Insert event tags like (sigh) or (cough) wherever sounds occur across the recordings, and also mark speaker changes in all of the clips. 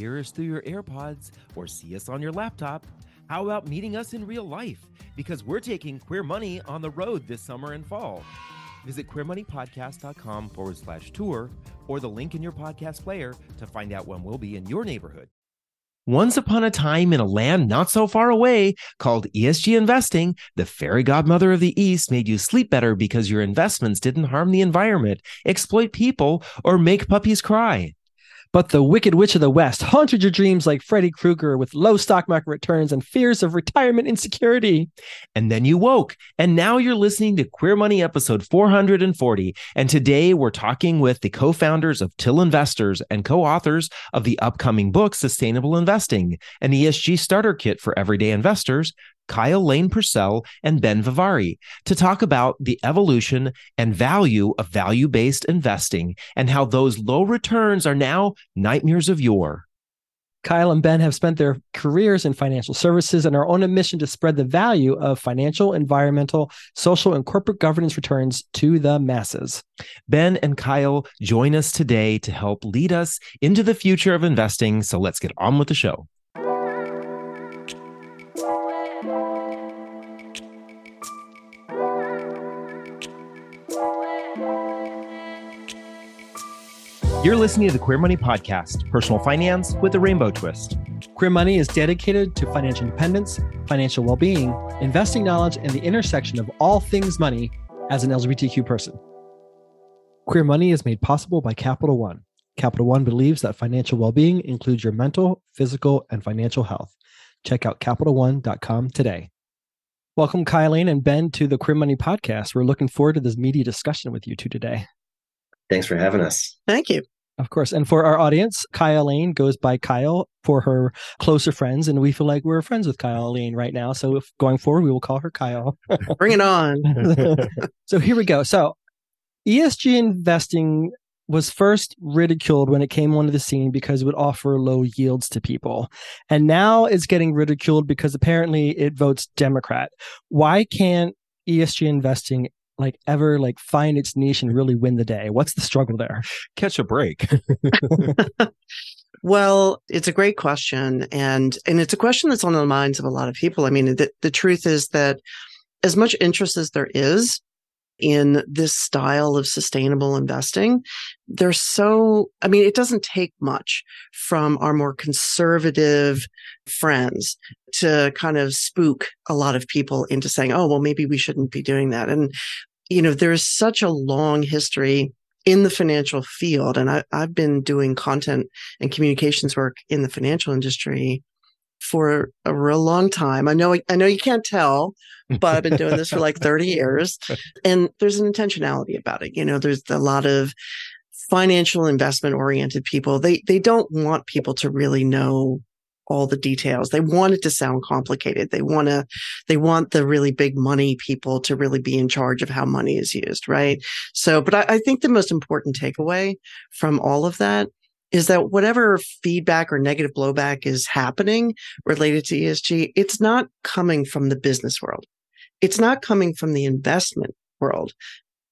Speaker 1: hear us through your AirPods or see us on your laptop, how about meeting us in real life? Because we're taking Queer Money on the road this summer and fall. Visit queermoneypodcast.com forward slash tour or the link in your podcast player to find out when we'll be in your neighborhood. Once upon a time in a land not so far away called ESG Investing, the fairy godmother of the East made you sleep better because your investments didn't harm the environment, exploit people, or make puppies cry.
Speaker 2: But the Wicked Witch of the West haunted your dreams like Freddy Krueger with low stock market returns and fears of retirement insecurity.
Speaker 1: And then you woke, and now you're listening to Queer Money episode 440. And today we're talking with the co founders of Till Investors and co authors of the upcoming book, Sustainable Investing, an ESG starter kit for everyday investors, Kylelane Purcelle and Ben Vivari to talk about the evolution and value of value based investing and how those low returns are now nightmares of yore.
Speaker 2: Kyle and Ben have spent their careers in financial services and are on a mission to spread the value of financial, environmental, social, and corporate governance returns to the masses.
Speaker 1: Ben and Kyle join us today to help lead us into the future of investing. So let's get on with the show. You're listening to the Queer Money Podcast, personal finance with a rainbow twist.
Speaker 2: Queer Money is dedicated to financial independence, financial well being, investing knowledge, and the intersection of all things money as an LGBTQ person. Queer Money is made possible by Capital One. Capital One believes that financial well being includes your mental, physical, and financial health. Check out CapitalOne.com today. Welcome, Kylelane and Ben, to the Queer Money Podcast. We're looking forward to this meaty discussion with you two today.
Speaker 3: Thanks for having us.
Speaker 4: Thank you.
Speaker 2: Of course. And for our audience, Kylelane goes by Kyle for her closer friends. And we feel like we're friends with Kylelane right now. So if going forward, we will call her Kyle. (laughs)
Speaker 4: Bring it on. (laughs) (laughs)
Speaker 2: so here we go. So ESG investing was first ridiculed when it came onto the scene because it would offer low yields to people. And now it's getting ridiculed because apparently it votes Democrat. Why can't ESG investing like ever like find its niche and really win the day? What's the struggle there?
Speaker 1: Catch a break. (laughs)
Speaker 4: well, it's a great question and and it's a question that's on the minds of a lot of people. I mean, the, the truth is that as much interest as there is in this style of sustainable investing, they're so, I mean, it doesn't take much from our more conservative friends to kind of spook a lot of people into saying, oh, well, maybe we shouldn't be doing that. And you know, there's such a long history in the financial field. And I, have been doing content and communications work in the financial industry for a real long time. I know, I know you can't tell, but I've been doing this for like (laughs) 30 years and there's an intentionality about it. You know, there's a lot of financial investment oriented people. They, they don't want people to really know all the details. They want it to sound complicated. They want to, they want the really big money people to really be in charge of how money is used. Right. So, but I, I think the most important takeaway from all of that is that whatever feedback or negative blowback is happening related to ESG, it's not coming from the business world. It's not coming from the investment world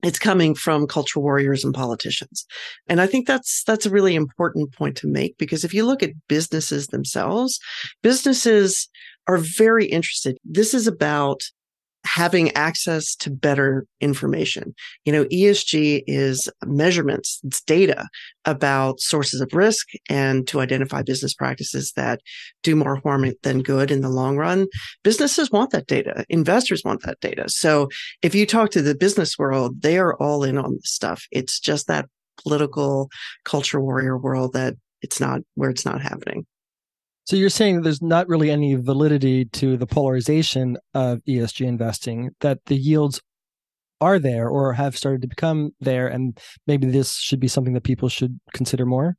Speaker 4: it's coming from cultural warriors and politicians. And I think that's, that's a really important point to make because if you look at businesses themselves, businesses are very interested. This is about having access to better information. You know, ESG is measurements, it's data about sources of risk and to identify business practices that do more harm than good in the long run. Businesses want that data. Investors want that data. So if you talk to the business world, they are all in on this stuff. It's just that political culture warrior world that it's not where it's not happening.
Speaker 2: So you're saying there's not really any validity to the polarization of ESG investing, that the yields are there or have started to become there, and maybe this should be something that people should consider more?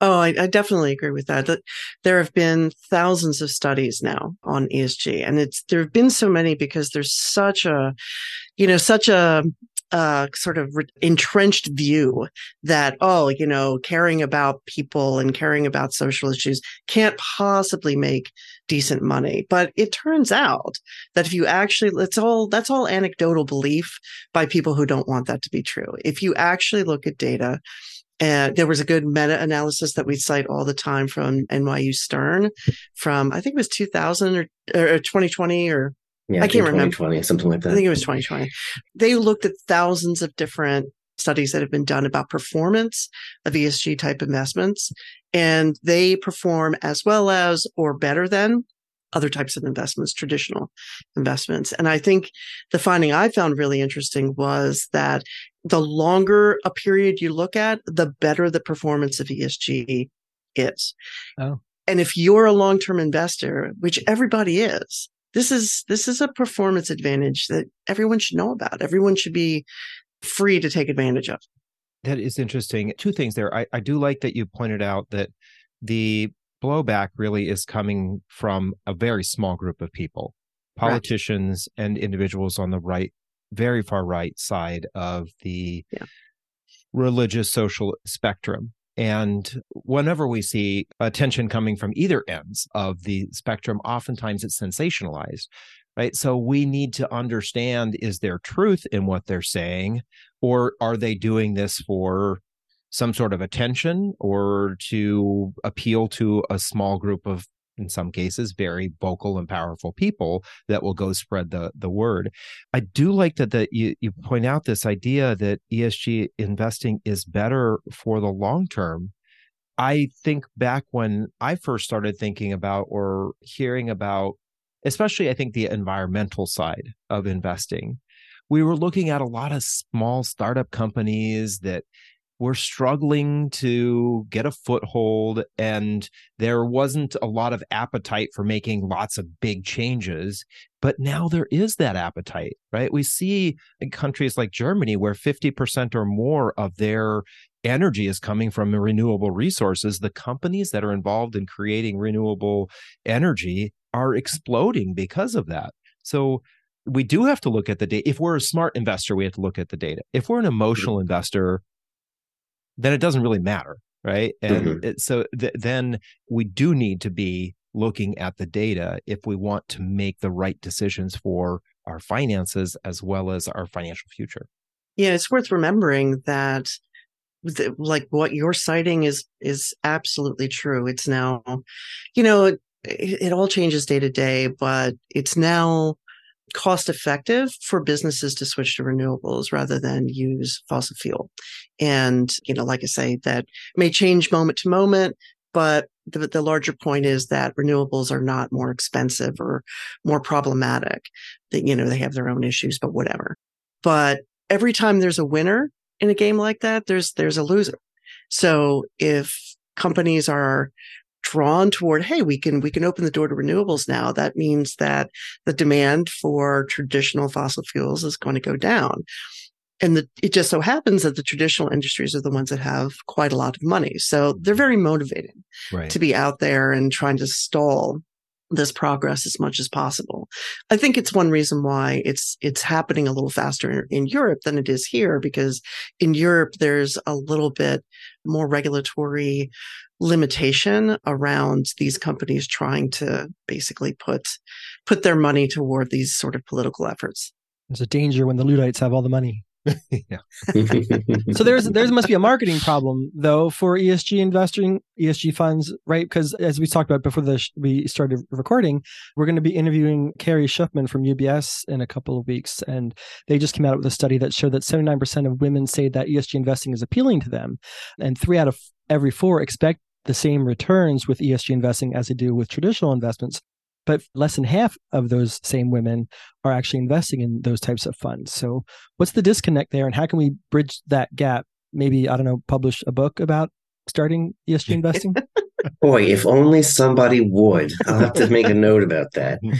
Speaker 4: Oh, I, I, definitely agree with that. There have been thousands of studies now on ESG, and it's there have been so many because there's such a, you know, such a uh, sort of re- entrenched view that, oh, you know, caring about people and caring about social issues can't possibly make decent money. But it turns out that if you actually, it's all, that's all anecdotal belief by people who don't want that to be true. If you actually look at data And there was a good meta analysis that we cite all the time from NYU Stern from, I think it was 2000 or, or 2020 or
Speaker 3: Yeah,
Speaker 4: I can't remember.
Speaker 3: 2020, something like that.
Speaker 4: I think it was 2020. They looked at thousands of different studies that have been done about performance of ESG type investments, and they perform as well as or better than other types of investments, traditional investments. And I think the finding I found really interesting was that the longer a period you look at, the better the performance of ESG is.
Speaker 2: Oh.
Speaker 4: And if you're a long-term investor, which everybody is, this is this is a performance advantage that everyone should know about. Everyone should be free to take advantage of.
Speaker 1: That is interesting. Two things there. I, I do like that you pointed out that the blowback really is coming from a very small group of people,
Speaker 4: Right.
Speaker 1: politicians and individuals on the right, very far right side of the
Speaker 4: Yeah.
Speaker 1: religious social spectrum. And whenever we see attention coming from either ends of the spectrum, oftentimes it's sensationalized, right? So we need to understand is there truth in what they're saying, or are they doing this for some sort of attention or to appeal to a small group of in some cases very vocal and powerful people that will go spread the the word. I do like that that you, you point out this idea that esg investing is better for the long term. I think back when i first started thinking about or hearing about especially i think the environmental side of investing we were looking at a lot of small startup companies that were struggling to get a foothold and there wasn't a lot of appetite for making lots of big changes but now there is that appetite right? We see in countries like germany where 50% or more of their energy is coming from renewable resources the companies that are involved in creating renewable energy are exploding because of that. So we do have to look at the data if we're a smart investor we have to look at the data. If we're an mm-hmm. emotional investor then it doesn't really matter right and
Speaker 3: Mhm.
Speaker 1: it, so th- then we do need to be looking at the data if we want to make the right decisions for our finances as well as our financial future
Speaker 4: Yeah, it's worth remembering that the, like what you're citing is is absolutely true. It's now, you know, it, it all changes day to day, but it's now cost effective for businesses to switch to renewables rather than use fossil fuel. And, you know, like I say, that may change moment to moment, but the, the larger point is that renewables are not more expensive or more problematic. That, you know, they have their own issues, but whatever. But every time there's a winner in a game like that, there's there's a loser. So if companies are drawn toward, hey, we can we can open the door to renewables now, that means that the demand for traditional fossil fuels is going to go down. And the, it just so happens that the traditional industries are the ones that have quite a lot of money. So they're very motivated
Speaker 1: right
Speaker 4: to be out there and trying to stall this progress as much as possible. I think it's one reason why it's it's happening a little faster in Europe than it is here because in Europe there's a little bit more regulatory limitation around these companies trying to basically put put their money toward these sort of political efforts.
Speaker 2: There's a danger when the Luddites have all the money. (laughs)
Speaker 1: yeah
Speaker 2: So there's (laughs) there's must be a marketing problem though for ESG investing, ESG funds, right? Because as we talked about before the sh- we started recording, we're going to be interviewing Carrie Schuffman from UBS in a couple of weeks, and they just came out with a study that showed that 79% of women say that ESG investing is appealing to them, and three out of every four expect the same returns with ESG investing as they do with traditional investments. But less than half of those same women are actually investing in those types of funds. So what's the disconnect there and how can we bridge that gap maybe i don't know publish a book about starting esg (laughs) investing
Speaker 3: Boy, if only somebody would. I'll have to make a note about that. (laughs)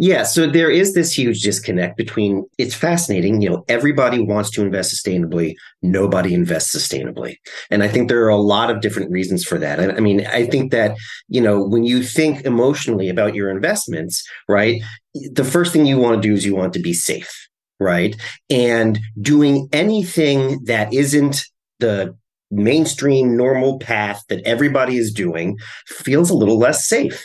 Speaker 3: Yeah, so there is this huge disconnect between it's fascinating, you know, everybody wants to invest sustainably, nobody invests sustainably. And I think there are a lot of different reasons for that. I, I mean, I think that, you know, when you think emotionally about your investments, right, the first thing you want to do is you want to be safe, right? And doing anything that isn't the mainstream normal path that everybody is doing feels a little less safe.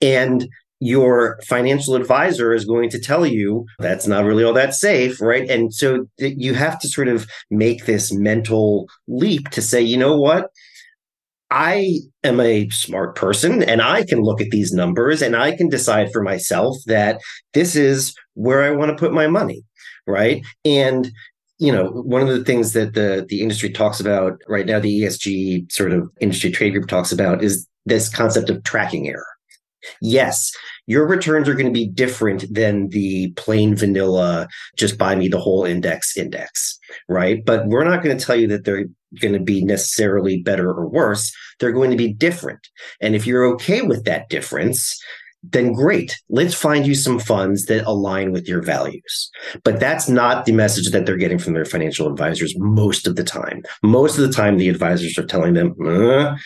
Speaker 3: And your financial advisor is going to tell you that's not really all that safe, right? And so you have to sort of make this mental leap to say, you know what? I am a smart person and I can look at these numbers and I can decide for myself that this is where I want to put my money, right? And you know, one of the things that the the industry talks about right now, the ESG sort of industry trade group talks about is this concept of tracking error. Yes, your returns are going to be different than the plain vanilla, just buy me the whole index index, right? But we're not going to tell you that they're going to be necessarily better or worse. They're going to be different. And if you're okay with that difference, then great. Let's find you some funds that align with your values. But that's not the message that they're getting from their financial advisors most of the time. Most of the time, the advisors are telling them, uh,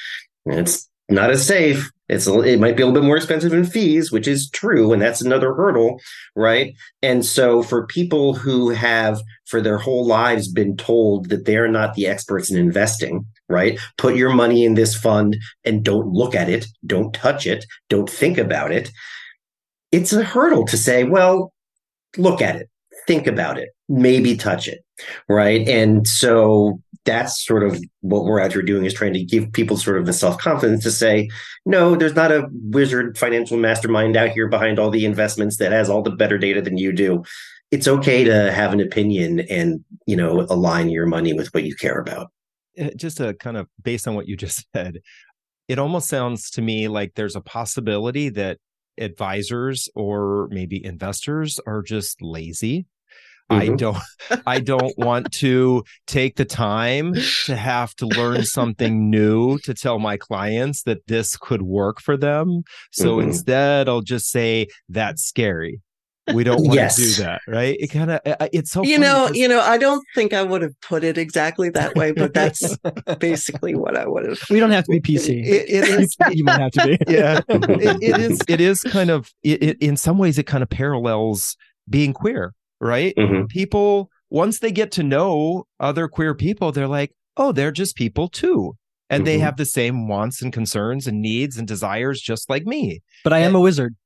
Speaker 3: it's not as safe. It's it might be a little bit more expensive in fees, which is true, and that's another hurdle, right? And so for people who have for their whole lives been told that they're not the experts in investing, right? Put your money in this fund and don't look at it, don't touch it, don't think about it. It's a hurdle to say, well, look at it, think about it, maybe touch it, right? And so that's sort of what we're out here doing is trying to give people sort of the self confidence to say, no, there's not a wizard financial mastermind out here behind all the investments that has all the better data than you do. It's okay to have an opinion and, you know, align your money with what you care about.
Speaker 1: Uh, just to kind of based on what you just (laughs) said, it almost sounds to me like there's a possibility that advisors or maybe investors are just lazy Mm-hmm. I don't I don't want to take the time to have to learn (laughs) something new to tell my clients that this could work for them. So mm-hmm. instead I'll just say that's scary. We don't (laughs) want yes. to do that, right? It kind of it's so
Speaker 4: You know, you know, I don't think I would have put it exactly that way, but that's (laughs) basically what I would have.
Speaker 2: We don't have to be PC. it, it (laughs) is you might have to be.
Speaker 1: Yeah. it, it is it is kind of it, in some ways it kind of parallels being queer right? Mm-hmm. People, once they get to know other queer people, they're like, oh, they're just people too. And mm-hmm. they have the same wants and concerns and needs and desires just like me.
Speaker 2: But I am
Speaker 1: and,
Speaker 2: a wizard.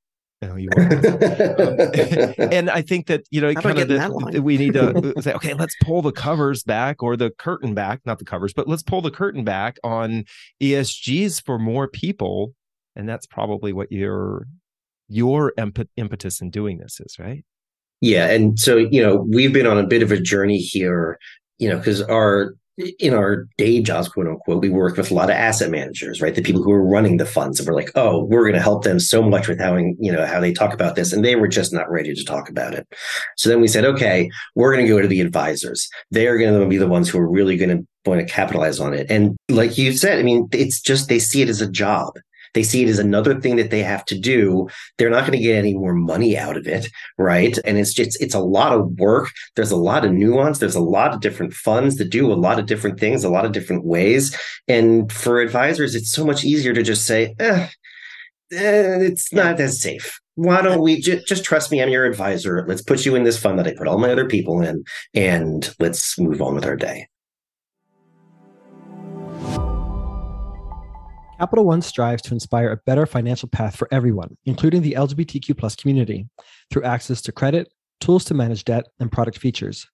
Speaker 1: No, you (laughs) um, (laughs) and I think that you know, kind of the, we need to (laughs) say, okay, let's pull the covers back or the curtain back, not the covers, but let's pull the curtain back on ESGs for more people, and that's probably what your your impetus in doing this is, right?
Speaker 3: Yeah. And so, you know, we've been on a bit of a journey here, you know, because our, in our day jobs, quote unquote, we work with a lot of asset managers, right? The people who are running the funds. And we're like, oh, we're going to help them so much with how, you know, how they talk about this. And they were just not ready to talk about it. So then we said, okay, we're going to go to the advisors. They are going to be the ones who are really going to going to capitalize on it. And like you said, I mean, it's just they see it as a job. They see it as another thing that they have to do. They're not going to get any more money out of it, right? And it's just it's a lot of work. There's a lot of nuance. There's a lot of different funds that do a lot of different things, a lot of different ways. And for advisors, it's so much easier to just say, eh, eh, it's not as safe. Why don't we just trust me? I'm your advisor. Let's put you in this fund that I put all my other people in, and let's move on with our day.
Speaker 2: Capital One strives to inspire a better financial path for everyone, including the LGBTQ plus community, through access to credit, tools to manage debt, and product features.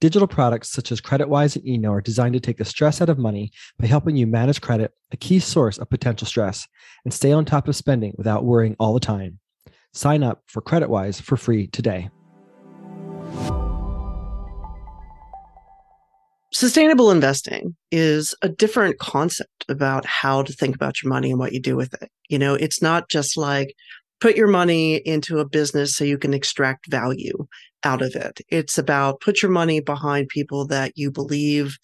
Speaker 2: Digital products such as CreditWise and Eno are designed to take the stress out of money by helping you manage credit, a key source of potential stress, and stay on top of spending without worrying all the time. Sign up for CreditWise for free today.
Speaker 4: Sustainable investing is a different concept about how to think about your money and what you do with it. You know, it's not just like put your money into a business so you can extract value out of it. It's about put your money behind people that you believe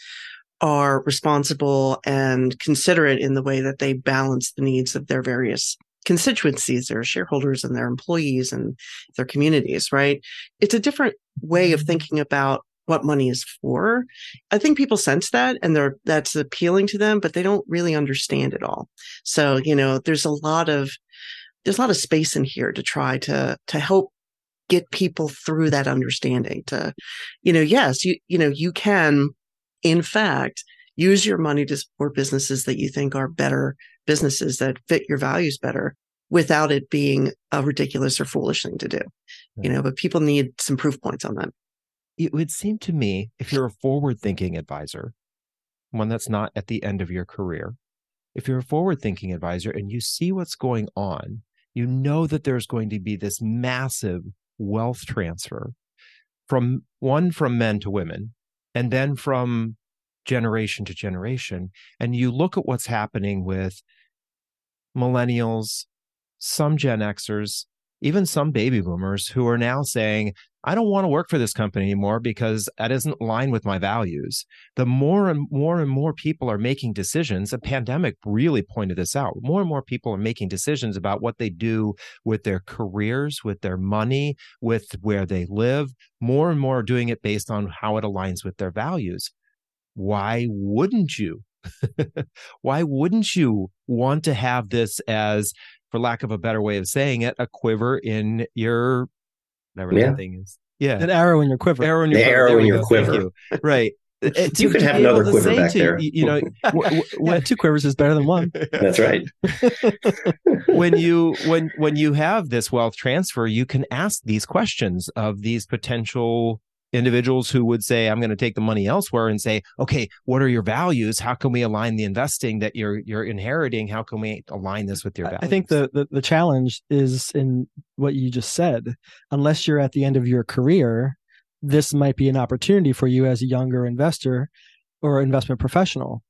Speaker 4: are responsible and considerate in the way that they balance the needs of their various constituencies, their shareholders and their employees and their communities, right? It's a different way of mm-hmm. thinking about what money is for. I think people sense that and they're that's appealing to them, but they don't really understand it all. So, you know, there's a lot of there's a lot of space in here to try to to help get people through that understanding to you know, yes, you you know, you can in fact use your money to support businesses that you think are better businesses that fit your values better without it being a ridiculous or foolish thing to do. You know, but people need some proof points on that.
Speaker 1: It would seem to me if you're a forward thinking advisor, one that's not at the end of your career, if you're a forward thinking advisor and you see what's going on, you know that there's going to be this massive wealth transfer from one from men to women and then from generation to generation. And you look at what's happening with millennials, some Gen Xers, even some baby boomers who are now saying, I don't want to work for this company anymore because that isn't aligned with my values. The more and more and more people are making decisions, a pandemic really pointed this out. More and more people are making decisions about what they do with their careers, with their money, with where they live. More and more are doing it based on how it aligns with their values. Why wouldn't you? (laughs) Why wouldn't you want to have this as for lack of a better way of saying it, a quiver in your whatever yeah. that thing is. Yeah.
Speaker 2: An arrow in your quiver.
Speaker 3: Arrow in your, the quiver. Arrow in your quiver. You.
Speaker 1: Right. (laughs)
Speaker 3: you to, could to have another quiver back to, there.
Speaker 2: You know, (laughs) w- w- two quivers is better than one.
Speaker 3: That's right. (laughs)
Speaker 1: when you when when you have this wealth transfer, you can ask these questions of these potential individuals who would say i'm going to take the money elsewhere and say okay what are your values how can we align the investing that you're you're inheriting how can we align this with your values
Speaker 2: i think the, the the challenge is in what you just said unless you're at the end of your career this might be an opportunity for you as a younger investor or investment professional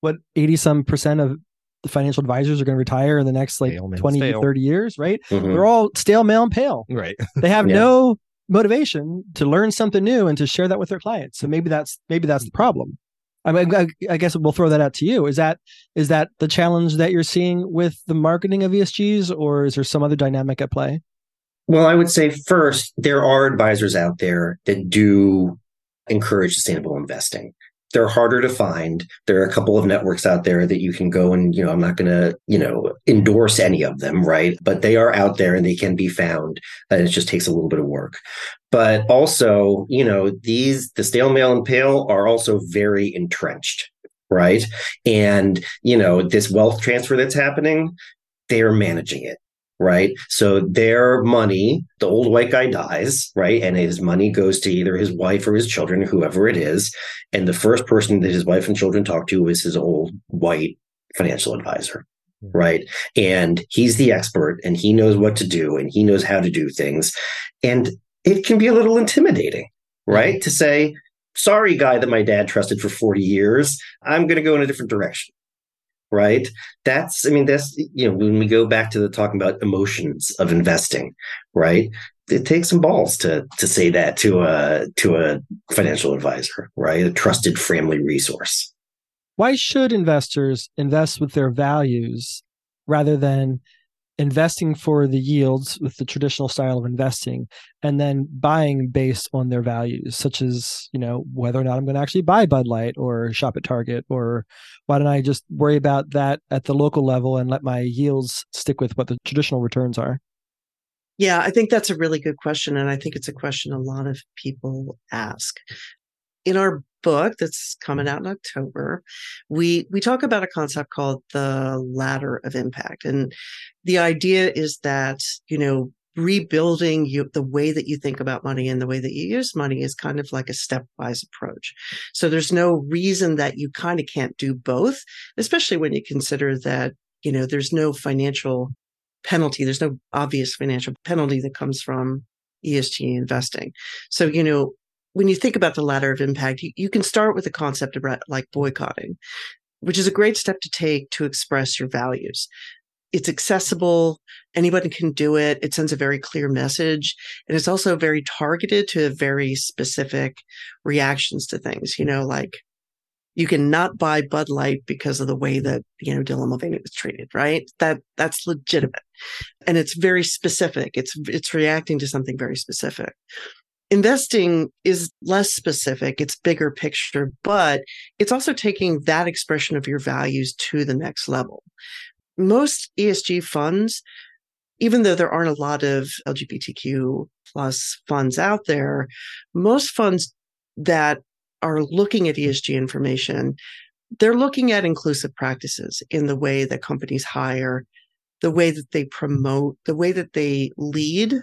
Speaker 2: what 80 some percent of the financial advisors are going to retire in the next like 20 to 30 years, right? Mm-hmm. They're all stale, male, and pale.
Speaker 1: Right.
Speaker 2: They have (laughs) yeah. no motivation to learn something new and to share that with their clients. So maybe that's maybe that's the mm-hmm. problem. I mean, I, I guess we'll throw that out to you. Is that is that the challenge that you're seeing with the marketing of ESGs, or is there some other dynamic at play?
Speaker 3: Well, I would say first, there are advisors out there that do encourage sustainable investing they're harder to find. There are a couple of networks out there that you can go and, you know, I'm not going to, you know, endorse any of them, right? But they are out there and they can be found. And it just takes a little bit of work. But also, you know, these, the stale, male, and pale are also very entrenched, right? And, you know, this wealth transfer that's happening, they are managing it right? So their money, the old white guy dies, right? And his money goes to either his wife or his children, whoever it is. And the first person that his wife and children talk to is his old white financial advisor. Right. And he's the expert and he knows what to do and he knows how to do things. And it can be a little intimidating, right? To say, sorry, guy that my dad trusted for 40 years, I'm going to go in a different direction right? That's, I mean, that's, you know, when we go back to the talking about emotions of investing, right? It takes some balls to to say that to a to a financial advisor, right? A trusted family resource.
Speaker 2: Why should investors invest with their values rather than investing for the yields with the traditional style of investing and then buying based on their values such as you know whether or not i'm going to actually buy bud light or shop at target or why don't i just worry about that at the local level and let my yields stick with what the traditional returns are?
Speaker 4: Yeah i think that's a really good question and i think it's a question a lot of people ask in our book that's coming mm-hmm. out in October, we we talk about a concept called the ladder of impact. And the idea is that, you know, rebuilding you, the way that you think about money and the way that you use money is kind of like a stepwise approach. So there's no reason that you kind of can't do both, especially when you consider that, you know, there's no financial penalty. There's no obvious financial penalty that comes from ESG investing. So, you know, when you think about the ladder of impact, you, you can start with the concept of like boycotting, which is a great step to take to express your values. It's accessible. Anybody can do it. It sends a very clear message. And it's also very targeted to very specific reactions to things, you know, like you cannot buy Bud Light because of the way that, you know, Dylan Mulvaney was treated, right? That, that's legitimate. And it's very specific. It's, it's reacting to something very specific. Investing is less specific, it's bigger picture, but it's also taking that expression of your values to the next level. Most ESG funds, even though there aren't a lot of LGBTQ plus funds out there, most funds that are looking at ESG information, they're looking at inclusive practices in the way that companies hire, the way that they promote, the way that they lead,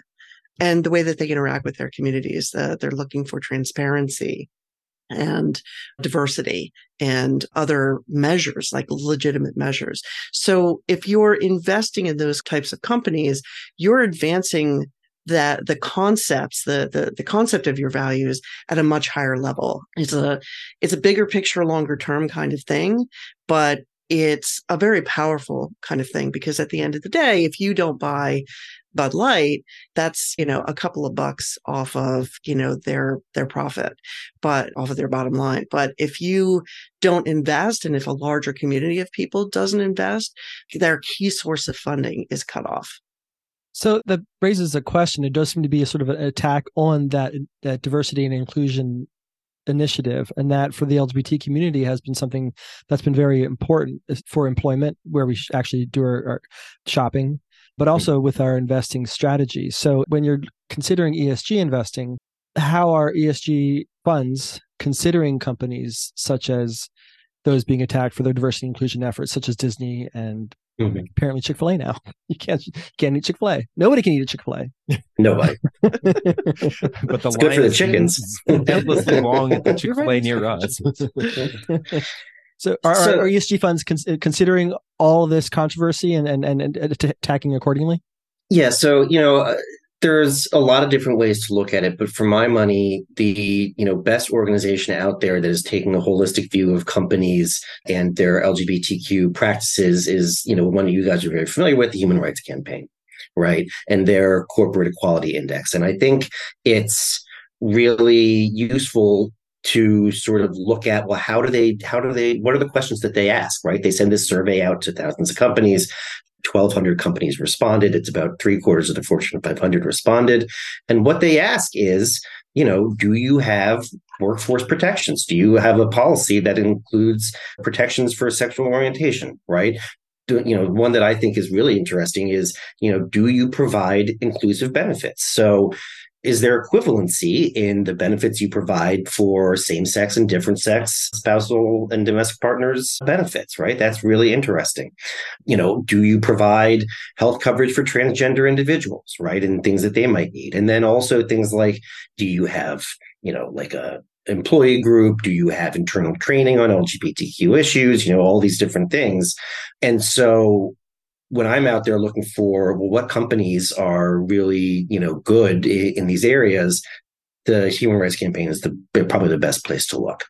Speaker 4: and the way that they interact with their communities. Uh, they're looking for transparency and diversity and other measures like legitimate measures. So if you're investing in those types of companies, you're advancing that the concepts, the, the, the concept of your values at a much higher level. It's a, it's a bigger picture, longer term kind of thing, but it's a very powerful kind of thing because at the end of the day, if you don't buy Bud Light, that's, you know, a couple of bucks off of, you know, their, their profit, but off of their bottom line. But if you don't invest and if a larger community of people doesn't invest, their key source of funding is cut off.
Speaker 2: So that raises a question. It does seem to be a sort of an attack on that, that diversity and inclusion initiative, and that for the LGBT community has been something that's been very important for employment, where we actually do our, our shopping, but hmm. also with our investing strategies. So when you're considering ESG investing, how are ESG funds considering companies such as those being attacked for their diversity and inclusion efforts, such as Disney and Mm-hmm. Apparently, Chick Fil A now. (laughs) You can't can't eat Chick Fil A. Nobody can eat a Chick Fil A.
Speaker 3: Nobody. (laughs)
Speaker 1: but the it's good for the chickens. endlessly long at the Chick Fil A near us. (laughs)
Speaker 2: so, are, so, are ESG funds con- considering all this controversy and and, and, and attacking accordingly?
Speaker 3: Yeah. So you know. There's a lot of different ways to look at it, but for my money, the you know best organization out there that is taking a holistic view of companies and their LGBTQ practices is you know one you guys are very familiar with, the Human Rights Campaign, right? And their Corporate Equality Index, and I think it's really useful to sort of look at well how do they how do they what are the questions that they ask right? They send this survey out to thousands of companies 1,200 companies responded. It's about three quarters of the Fortune 500 responded. And what they ask is, you know, do you have workforce protections? Do you have a policy that includes protections for sexual orientation, right? Do, you know, one that I think is really interesting is, you know, do you provide inclusive benefits? So, is there equivalency in the benefits you provide for same sex and different sex spousal and domestic partners benefits right? That's really interesting. You know do you provide health coverage for transgender individuals right and things that they might need? And then also things like do you have you know like a employee group? Do you have internal training on lgbtq issues? You know all these different things. And so when I'm out there looking for well, what companies are really you know good in, in these areas, the Human Rights Campaign is the probably the best place to look.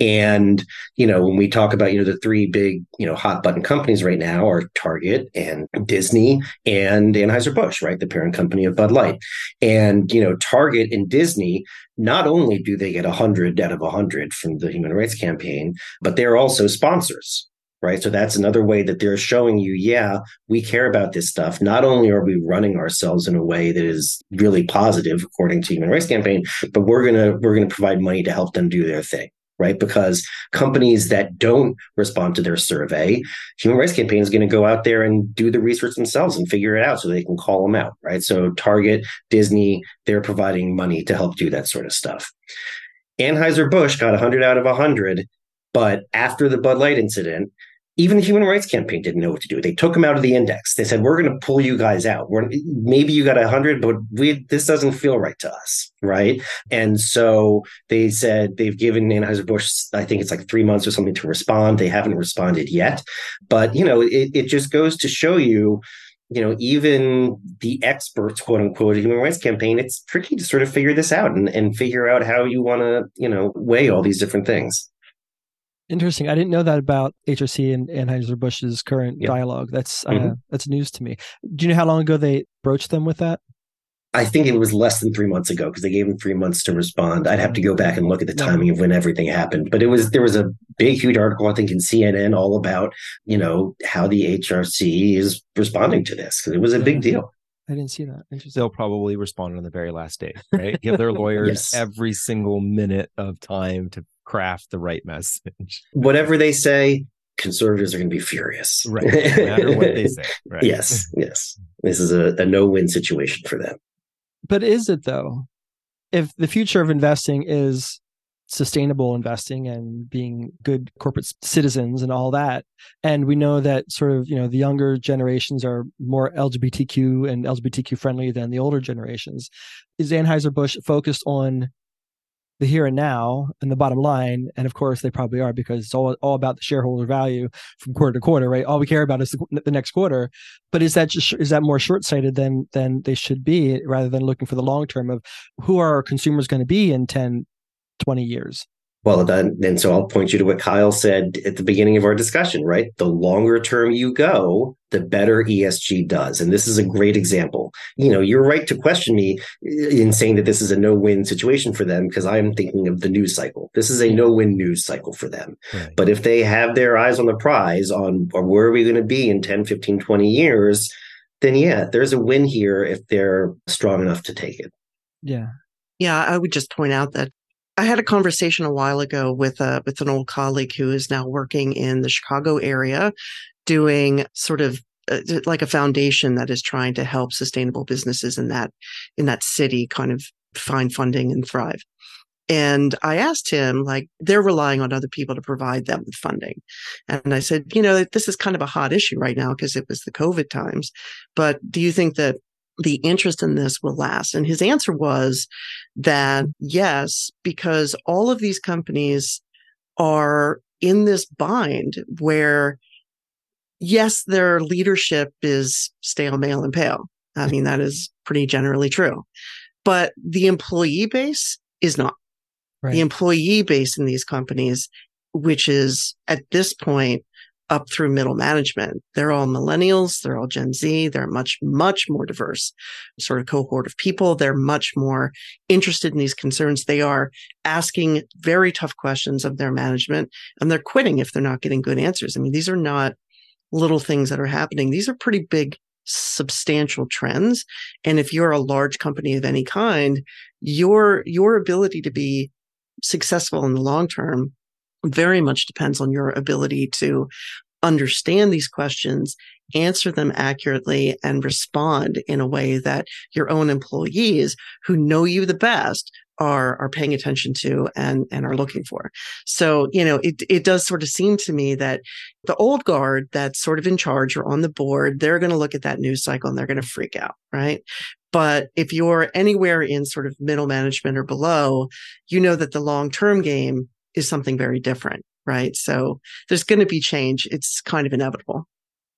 Speaker 3: And you know, when we talk about you know the three big you know hot button companies right now are Target and Disney and Anheuser Busch, right, the parent company of Bud Light. And you know, Target and Disney not only do they get 100 out of 100 from the Human Rights Campaign, but they're also sponsors right? So that's another way that they're showing you, yeah, we care about this stuff. Not only are we running ourselves in a way that is really positive, according to Human Rights Campaign, but we're gonna we're gonna provide money to help them do their thing. Right. Because companies that don't respond to their survey, Human Rights Campaign is going to go out there and do the research themselves and figure it out so they can call them out. Right. So Target, Disney, they're providing money to help do that sort of stuff. Anheuser-Busch got 100 out of 100, but after the Bud Light incident, even the Human Rights Campaign didn't know what to do. They took them out of the index. They said, "We're going to pull you guys out. We're, maybe you got a hundred, but we this doesn't feel right to us, right?" And so they said they've given Anheuser Busch, I think it's like three months or something to respond. They haven't responded yet, but you know, it, it just goes to show you you know, even the experts, quote unquote, human rights campaign, it's tricky to sort of figure this out and, and figure out how you want to, you know, weigh all these different things.
Speaker 2: Interesting. I didn't know that about HRC and Anheuser Busch's current yep. dialogue. That's uh, mm-hmm. that's news to me. Do you know how long ago they broached them with that?
Speaker 3: I think it was less than three months ago because they gave them three months to respond. I'd have to go back and look at the timing of when everything happened. But it was there was a big, huge article I think in CNN all about you know how the HRC is responding to this because it was a big (laughs) deal.
Speaker 2: I didn't see that.
Speaker 1: They'll probably respond on the very last day, right? Give their (laughs) lawyers yes. every single minute of time to craft the right message. (laughs)
Speaker 3: Whatever they say, conservatives are going to be furious.
Speaker 1: Right. No matter what they say. (laughs) Right.
Speaker 3: yes. Yes. This is a, a no win situation for them.
Speaker 2: But is it though? If the future of investing is sustainable investing and being good corporate citizens and all that. And we know that sort of, you know, the younger generations are more LGBTQ and LGBTQ friendly than the older generations. Is Anheuser-Busch focused on the here and now and the bottom line? And of course they probably are because it's all, all about the shareholder value from quarter to quarter, right? All we care about is the, the next quarter. But is that just, is that more short-sighted than, than they should be rather than looking for the long term of who are our consumers going to be in 10, 20 years.
Speaker 3: Well, then, and so I'll point you to what Kyle said at the beginning of our discussion, right? The longer term you go, the better ESG does. And this is a great example. You know, you're right to question me eh, in saying that this is a no win situation for them because I'm thinking of the news cycle. This is a no win news cycle for them. Right. But if they have their eyes on the prize on or where are we going to be in 10, 15, 20 years, then yeah, there's a win here if they're strong enough to take it.
Speaker 2: Yeah.
Speaker 4: Yeah, I would just point out that I had a conversation a while ago with a with an old colleague who is now working in the Chicago area, doing sort of uh, like a foundation that is trying to help sustainable businesses in that in that city kind of find funding and thrive. And I asked him, like, they're relying on other people to provide them with funding. And I said, you know, this is kind of a hot issue right now because it was the COVID times. But do you think that the interest in this will last? And his answer was that yes, because all of these companies are in this bind where, yes, their leadership is stale, male, and pale. I mean, that is pretty generally true. But the employee base is not. Right. The employee base in these companies, which is at this point up through middle management. They're all millennials. They're all Gen Z. They're much, much more diverse sort of cohort of people. They're much more interested in these concerns. They are asking very tough questions of their management and they're quitting if they're not getting good answers. I mean, these are not little things that are happening. These are pretty big, substantial trends. And if you're a large company of any kind, your, your ability to be successful in the long term very much depends on your ability to understand these questions, answer them accurately, and respond in a way that your own employees who know you the best are are paying attention to and and are looking for. So, you know, it it does sort of seem to me that the old guard that's sort of in charge or on the board, they're going to look at that news cycle and they're going to freak out, right? But if you're anywhere in sort of middle management or below, you know that the long-term game is something very different, right? So there's going to be change. It's kind of inevitable.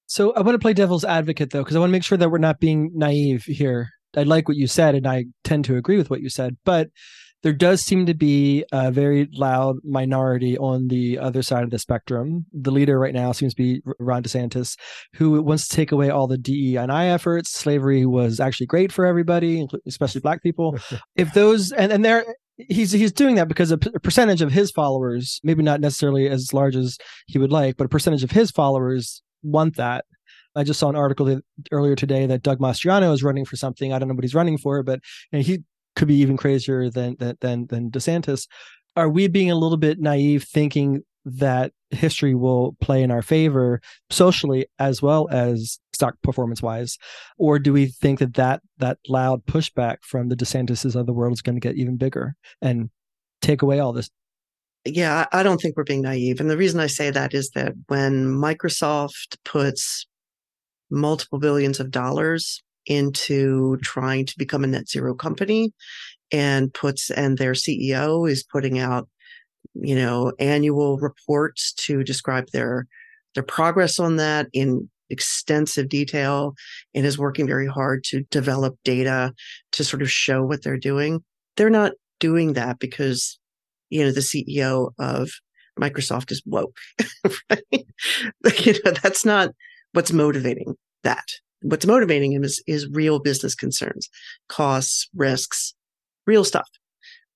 Speaker 2: So I want to play devil's advocate though, because I want to make sure that we're not being naive here. I like what you said, and I tend to agree with what you said, but there does seem to be a very loud minority on the other side of the spectrum. The leader right now seems to be Ron DeSantis, who wants to take away all the DEI and I efforts. Slavery was actually great for everybody, especially black people. (laughs) if those and and there he's he's doing that because a, p- a percentage of his followers, maybe not necessarily as large as he would like, but a percentage of his followers want that. I just saw an article that, earlier today that Doug Mastriano is running for something. I don't know what he's running for, but he could be even crazier than than than DeSantis. Are we being a little bit naive, thinking that history will play in our favor socially as well as stock performance wise? Or do we think that that, that loud pushback from the desantises of the world is going to get even bigger and take away all this?
Speaker 4: Yeah i don't think we're being naive. And the reason i say that is that when microsoft puts multiple billions of dollars into trying to become a net zero company and puts and their ceo is putting out you know, annual reports to describe their their progress on that in extensive detail and is working very hard to develop data to sort of show what they're doing. They're not doing that because, you know, the CEO of Microsoft is woke. (laughs) right? you know, that's not what's motivating that. What's motivating him is, is real business concerns, costs, risks, real stuff.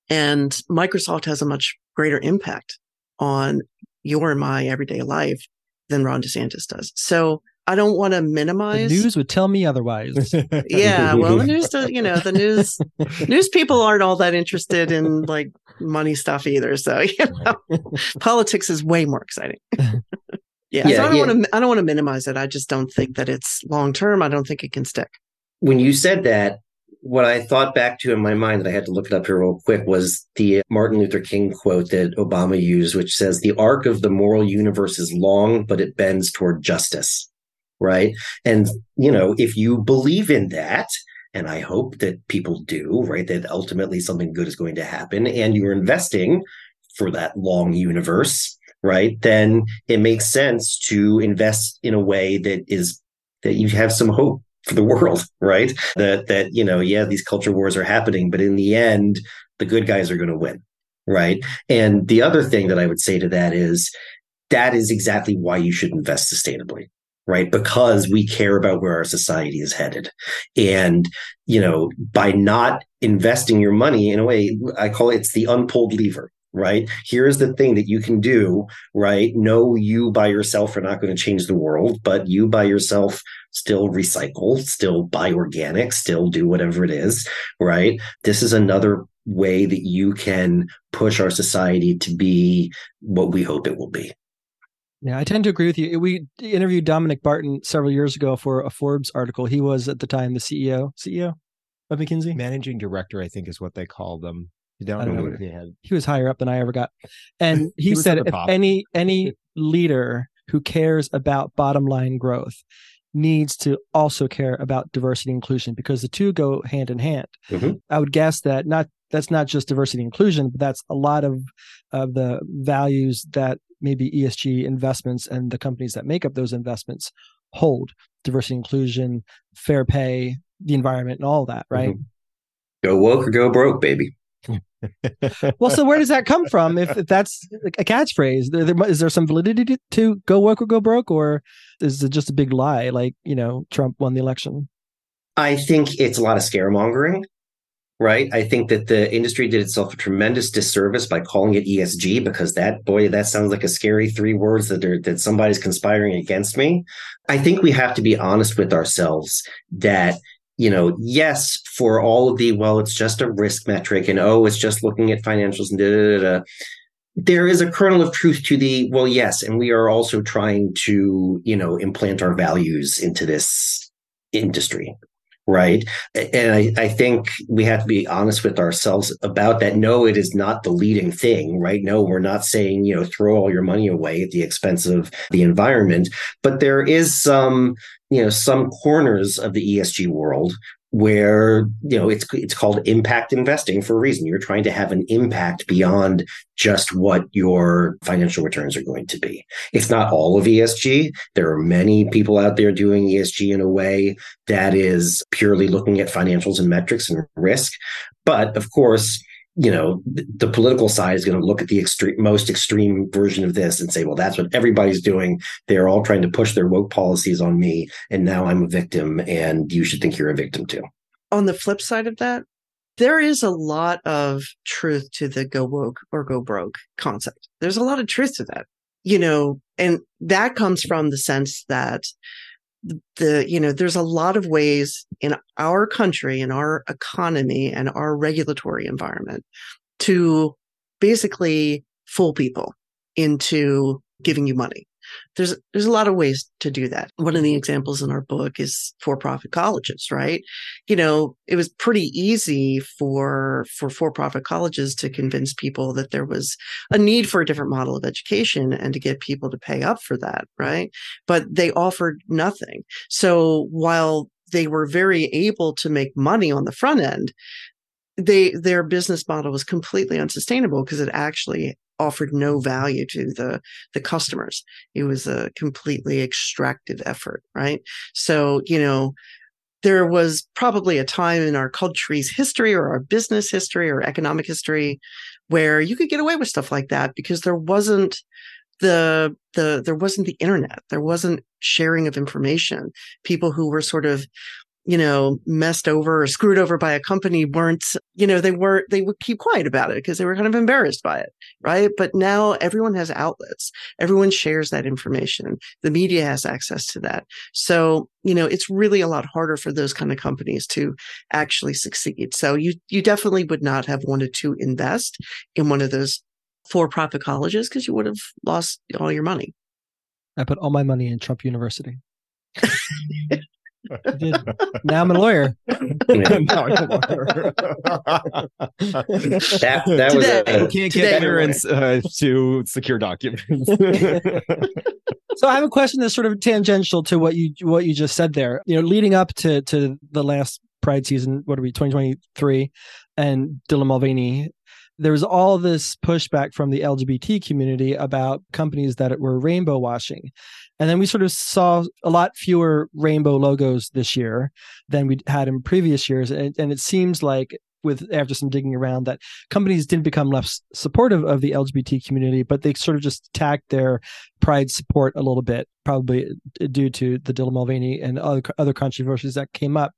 Speaker 4: And Microsoft has a much greater impact on your and my everyday life than Ron DeSantis does. So I don't want to minimize.
Speaker 2: The news would tell me otherwise. (laughs)
Speaker 4: yeah, (laughs) well, the news, uh, you know, the news, news people aren't all that interested in like money stuff either. So (laughs) you know, politics is way more exciting. yeah, yeah, so I don't yeah. want to. I don't want to minimize it. I just don't think that it's long term. I don't think it can stick.
Speaker 3: When you said that, what I thought back to in my mind that I had to look it up here real quick was the Martin Luther King quote that Obama used, which says, The arc of the moral universe is long, but it bends toward justice. Right. And, you know, if you believe in that, and I hope that people do, right, that ultimately something good is going to happen and you're investing for that long universe, right, then it makes sense to invest in a way that is that you have some hope for the world, (laughs) right? That that you know, yeah, these culture wars are happening, but in the end, the good guys are going to win, right? And the other thing that I would say to that is that is exactly why you should invest sustainably, right? Because we care about where our society is headed. And, you know, by not investing your money in a way, I call it, it's the unpulled lever, right? Here's the thing that you can do, right? No, you by yourself are not going to change the world, but you by yourself still recycle, still buy organic, still do whatever it is, right? This is another way that you can push our society to be what we hope it will be.
Speaker 2: Yeah, I tend to agree with you. We interviewed Dominic Barton several years ago for a Forbes article. He was at the time the CEO, CEO of McKinsey,
Speaker 1: managing director, I think is what they call them.
Speaker 2: You don't, I don't know, what he had. He was higher up than I ever got, and (laughs) he, he said if any any leader who cares about bottom line growth needs to also care about diversity inclusion because the two go hand in hand. Mm-hmm. I would guess that not that's not just diversity inclusion, but that's a lot of of the values that maybe ESG investments and the companies that make up those investments hold diversity, inclusion, fair pay, the environment, and all that, right? Mm-hmm.
Speaker 3: Go woke or go broke, baby.
Speaker 2: Well, so where does that come from? If, if that's a catchphrase, there, there, is there some validity to, to go woke or go broke, or is it just a big lie? Like you know, Trump won the election.
Speaker 3: I think it's a lot of scaremongering right? I think that the industry did itself a tremendous disservice by calling it ESG because that boy, that sounds like a scary three words that are, that somebody's conspiring against me. I think we have to be honest with ourselves that you know, yes, for all of the well, it's just a risk metric, and oh, it's just looking at financials and da da da. da. There is a kernel of truth to the well, yes, and we are also trying to you know implant our values into this industry right? And I, I, think we have to be honest with ourselves about that. No, it is not the leading thing, right? No, we're not saying, you know, throw all your money away at the expense of the environment, but there is some, you know, some corners of the ESG world where you know it's it's called impact investing for a reason. You're trying to have an impact beyond just what your financial returns are going to be. It's not all of ESG there are many people out there doing ESG in a way that is purely looking at financials and metrics and risk. But of course you know the political side is going to look at the extreme most extreme version of this and say well that's what everybody's doing. They're all trying to push their woke policies on me and now i'm a victim and you should think you're a victim too.
Speaker 4: On the flip side of that there is a lot of truth to the go woke or go broke concept. There's a lot of truth to that you know and that comes from the sense that the you know there's a lot of ways in our country in our economy and our regulatory environment to basically fool people into giving you money there's there's a lot of ways to do that. One of the mm-hmm. examples in our book is for-profit colleges, right? You know, it was pretty easy for for for-profit colleges to convince people that there was a need for a different model of education and to get people to pay up for that, right? But they offered nothing. So while they were very able to make money on the front end, they their business model was completely unsustainable because it actually offered no value to the the customers. It was a completely extractive effort, right? So, you know, there was probably a time in our country's history or our business history or economic history where you could get away with stuff like that because there wasn't the the there wasn't the internet there wasn't sharing of information people who were sort of you know, messed over or screwed over by a company weren't, you know, they weren't, they would keep quiet about it because they were kind of embarrassed by it. Right. But now everyone has outlets. Everyone shares that information. The media has access to that. So, you know, it's really a lot harder for those kind of companies to actually succeed. So you, you definitely would not have wanted to invest in one of those for profit colleges because you would have lost all your money.
Speaker 2: I put all my money in Trump University. (laughs) did. Now I'm a lawyer. (laughs)
Speaker 3: that that was
Speaker 4: Today.
Speaker 3: a,
Speaker 1: You can't get clearance uh, to secure documents. (laughs)
Speaker 2: So I have a question that's sort of tangential to what you what you just said there. You know, leading up to to the last Pride season, what are we, 2023, and Dylan Mulvaney, there was all this pushback from the LGBT community about companies that were rainbow washing. And then we sort of saw a lot fewer rainbow logos this year than we had in previous years. And, and it seems like with after some digging around that companies didn't become less supportive of the LGBT community, but they sort of just tacked their pride support a little bit, probably uh, due to the Dylan Mulvaney and other other controversies that came up.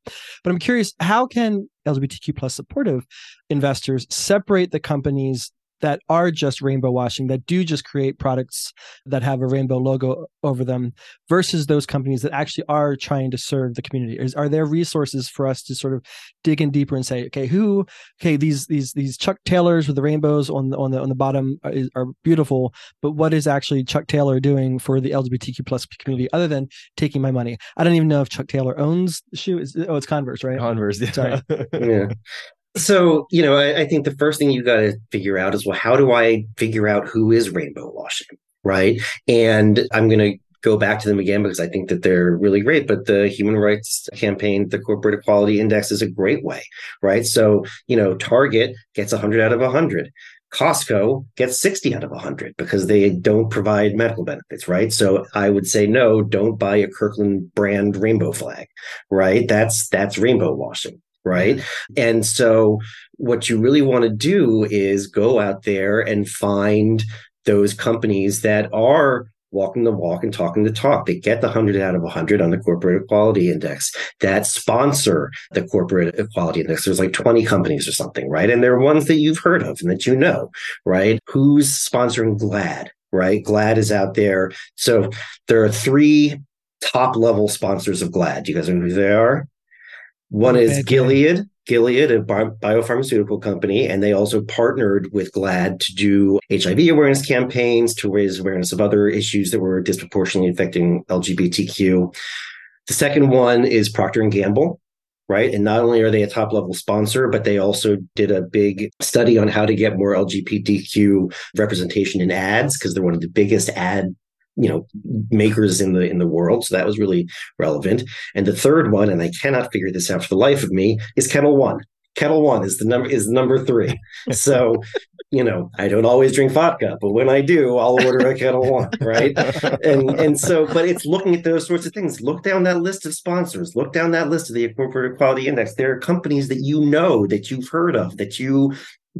Speaker 2: But I'm curious, how can LGBTQ plus supportive investors separate the companies that are just rainbow washing, that do just create products that have a rainbow logo over them, versus those companies that actually are trying to serve the community? Is, are there resources for us to sort of dig in deeper and say, okay, who, okay, these these these Chuck Taylors with the rainbows on the on the on the bottom are, are beautiful, but what is actually Chuck Taylor doing for the LGBTQ plus community other than taking my money? I don't even know if Chuck Taylor owns the shoe. Is, oh, it's Converse, right?
Speaker 1: Converse. (laughs) Yeah.
Speaker 2: Sorry.
Speaker 3: yeah. So, you know, I, I think the first thing you got to figure out is, well, how do I figure out who is rainbow washing? Right. And I'm going to go back to them again because I think that they're really great. But the Human Rights Campaign, the Corporate Equality Index is a great way. Right. So, you know, Target gets 100 out of 100. Costco gets 60 out of 100 because they don't provide medical benefits, right? So I would say no, don't buy a Kirkland brand rainbow flag, right? That's that's rainbow washing, right? Mm-hmm. And so what you really want to do is go out there and find those companies that are walking the walk and talking the talk. They get the 100 out of 100 on the corporate equality index that sponsor the corporate equality index. There's like 20 companies or something, right? And they're ones that you've heard of and that you know, right? Who's sponsoring GLAAD, right? GLAAD is out there. So there are three top level sponsors of GLAAD. Do you guys know who they are? One is Gilead. Gilead, a bi- biopharmaceutical company, and they also partnered with GLAAD to do HIV awareness campaigns to raise awareness of other issues that were disproportionately affecting LGBTQ. The second one is Procter and Gamble, right? And not only are they a top level sponsor, but they also did a big study on how to get more LGBTQ representation in ads because they're one of the biggest ad you know makers in the in the world. So that was really relevant. And the third one and i cannot figure this out for the life of me is Ketel One. Ketel One is the number is number three. (laughs) So you know i don't always drink vodka but when i do i'll order a Ketel One right? And and so but it's looking at those sorts of things. Look down that list of sponsors. Look down that list of the corporate equality index. There are companies that you know that you've heard of that you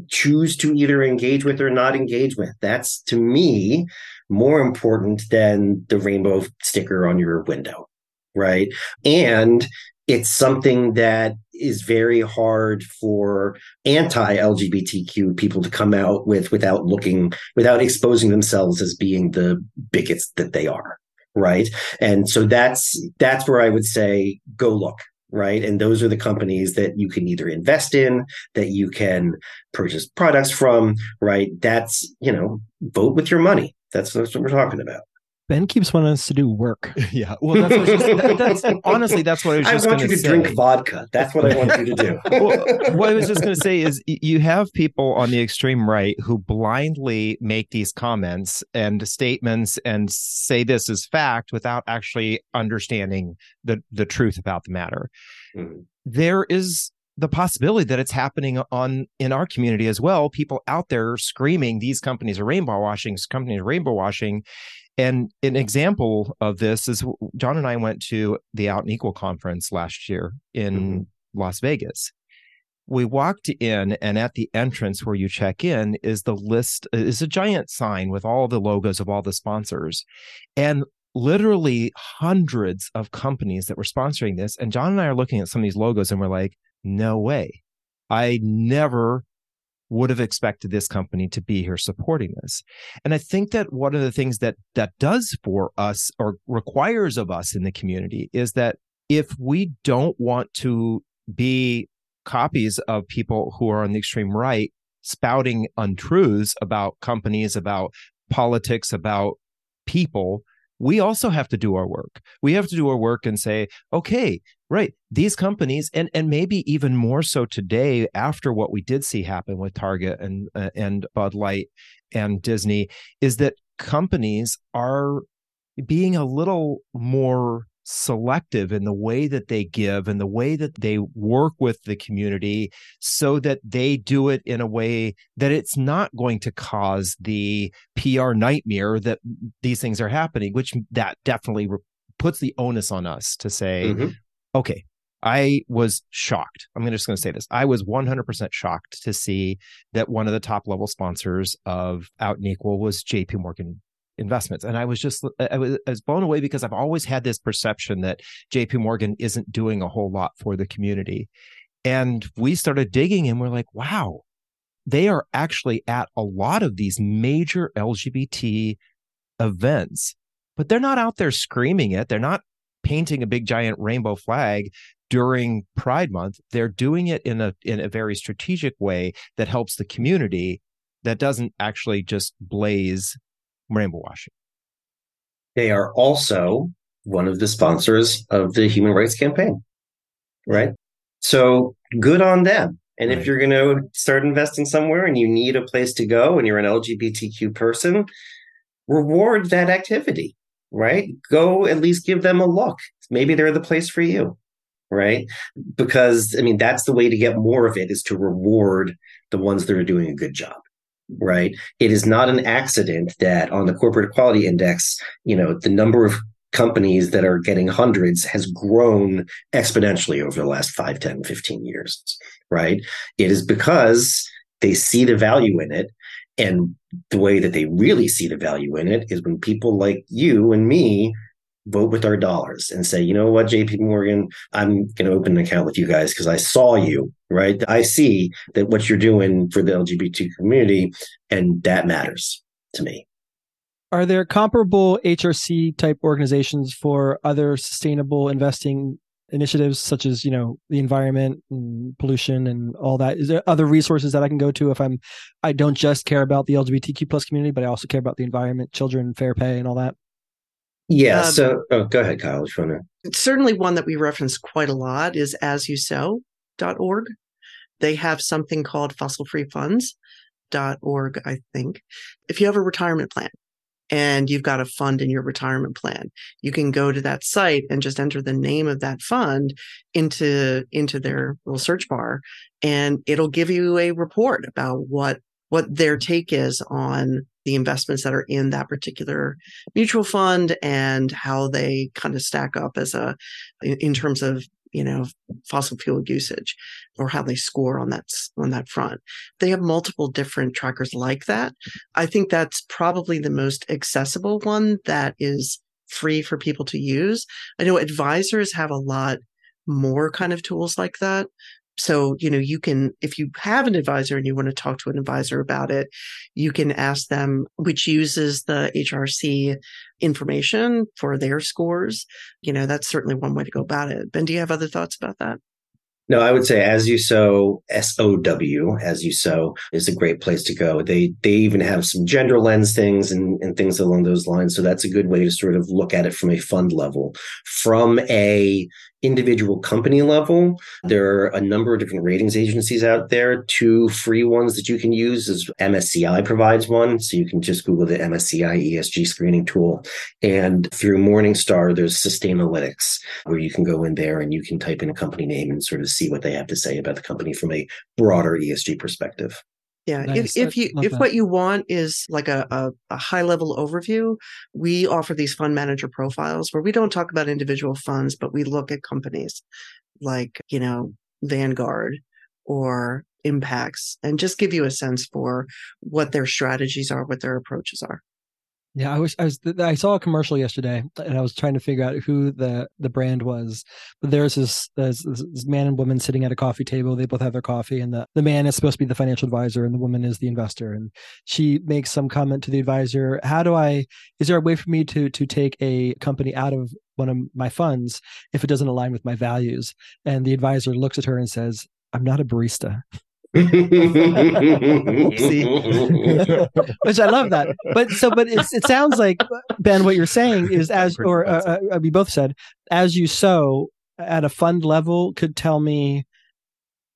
Speaker 3: choose to either engage with or not engage with. That's to me more important than the rainbow sticker on your window right and it's something that is very hard for anti-LGBTQ people to come out with without looking, without exposing themselves as being the bigots that they are. Right. And so that's, that's where I would say go look. Right. And those are the companies that you can either invest in, that you can purchase products from. Right. That's, you know, vote with your money. That's, that's what we're talking about.
Speaker 2: Ben keeps wanting us to do work. (laughs)
Speaker 1: yeah. Well, that's, what just, that, that's honestly that's what I was
Speaker 3: I
Speaker 1: just
Speaker 3: want you to
Speaker 1: say.
Speaker 3: drink vodka. That's what I want you to do. (laughs)
Speaker 1: well, what I was just going to say is you have people on the extreme right who blindly make these comments and statements and say this is fact without actually understanding the the truth about the matter.
Speaker 3: Mhm.
Speaker 1: There is the possibility that it's happening on in our community as well. People out there screaming these companies are rainbow washing, companies are rainbow washing. And an example of this is John and I went to the Out and Equal conference last year in
Speaker 3: Mhm.
Speaker 1: Las Vegas. We walked in, and at the entrance where you check in is the list, is a giant sign with all the logos of all the sponsors. And literally hundreds of companies that were sponsoring this. And John and I are looking at some of these logos and we're like, no way. I never would have expected this company to be here supporting this. And I think that one of the things that that does for us or requires of us in the community is that if we don't want to be copies of people who are on the extreme right spouting untruths about companies, about politics, about people, we also have to do our work. We have to do our work and say, okay, right, these companies, and and maybe even more so today after what we did see happen with Target and uh, and Bud Light and Disney, is that companies are being a little more selective in the way that they give and the way that they work with the community so that they do it in a way that it's not going to cause the PR nightmare that these things are happening, which that definitely puts the onus on us to say, mm-hmm. okay, I was shocked. I'm just going to say this. I was 100% shocked to see that one of the top level sponsors of Out and Equal was JP Morgan investments. And I was just, I was, I was blown away because I've always had this perception that JP Morgan isn't doing a whole lot for the community. And we started digging and we're like, wow, they are actually at a lot of these major LGBT events, but they're not out there screaming it. They're not painting a big giant rainbow flag during Pride Month. They're doing it in a in a very strategic way that helps the community that doesn't actually just blaze rainbow washing.
Speaker 3: They are also one of the sponsors of the Human Rights Campaign, right? So good on them. And right. if you're going to start investing somewhere and you need a place to go and you're an LGBTQ person, reward that activity, right? Go at least give them a look. Maybe they're the place for you, right? Because, I mean, that's the way to get more of it is to reward the ones that are doing a good job right? It is not an accident that on the corporate equality index, you know, the number of companies that are getting hundreds has grown exponentially over the last 5, 10, 15 years, right? It is because they see the value in it. And the way that they really see the value in it is when people like you and me vote with our dollars and say, you know what, JP Morgan, I'm going to open an account with you guys because I saw you, right? I see that what you're doing for the LGBT community and that matters to me.
Speaker 2: Are there comparable HRC type organizations for other sustainable investing initiatives such as, you know, the environment and pollution and all that? Is there other resources that I can go to if I'm I don't just care about the LGBTQ plus community, but I also care about the environment, children, fair pay and all that?
Speaker 3: Yeah. Um, so, oh, go ahead, Kyle.
Speaker 4: It's certainly, one that we reference quite a lot is asyousow.org. They have something called fossilfreefunds.org, I think. If you have a retirement plan and you've got a fund in your retirement plan, you can go to that site and just enter the name of that fund into, into their little search bar and it'll give you a report about what, what their take is on the investments that are in that particular mutual fund and how they kind of stack up as a in terms of you know fossil fuel usage or how they score on that on that front. They have multiple different trackers like that. I think that's probably the most accessible one that is free for people to use. I know advisors have a lot more kind of tools like that so, you know, you can, if you have an advisor and you want to talk to an advisor about it, you can ask them which uses the HRC information for their scores. You know, that's certainly one way to go about it. Ben, do you have other thoughts about that?
Speaker 3: No, I would say as you sow, S O W, as you sow is a great place to go. They they even have some gender lens things and, and things along those lines. So that's a good way to sort of look at it from a fund level. From a individual company level, there are a number of different ratings agencies out there. Two free ones that you can use is MSCI provides one. So you can just Google the MSCI ESG screening tool. And through Morningstar, there's Sustainalytics, where you can go in there and you can type in a company name and sort of see what they have to say about the company from a broader ESG perspective.
Speaker 4: Yeah. Nice. If, if you, if that. what you want is like a, a, a, high level overview, we offer these fund manager profiles where we don't talk about individual funds, but we look at companies like, you know, Vanguard or Impax and just give you a sense for what their strategies are, what their approaches are.
Speaker 2: Yeah, I wish I was. I saw a commercial yesterday, and I was trying to figure out who the the brand was. But there's this, there's this man and woman sitting at a coffee table. They both have their coffee, and the the man is supposed to be the financial advisor, and the woman is the investor. And she makes some comment to the advisor: "How do I? Is there a way for me to to take a company out of one of my funds if it doesn't align with my values?" And the advisor looks at her and says, "I'm not a barista." (laughs) Which I love that. But so, but it's, it sounds like Ben, what you're saying is as, (laughs) or uh, uh, we both said, as you sow at a fund level, could tell me.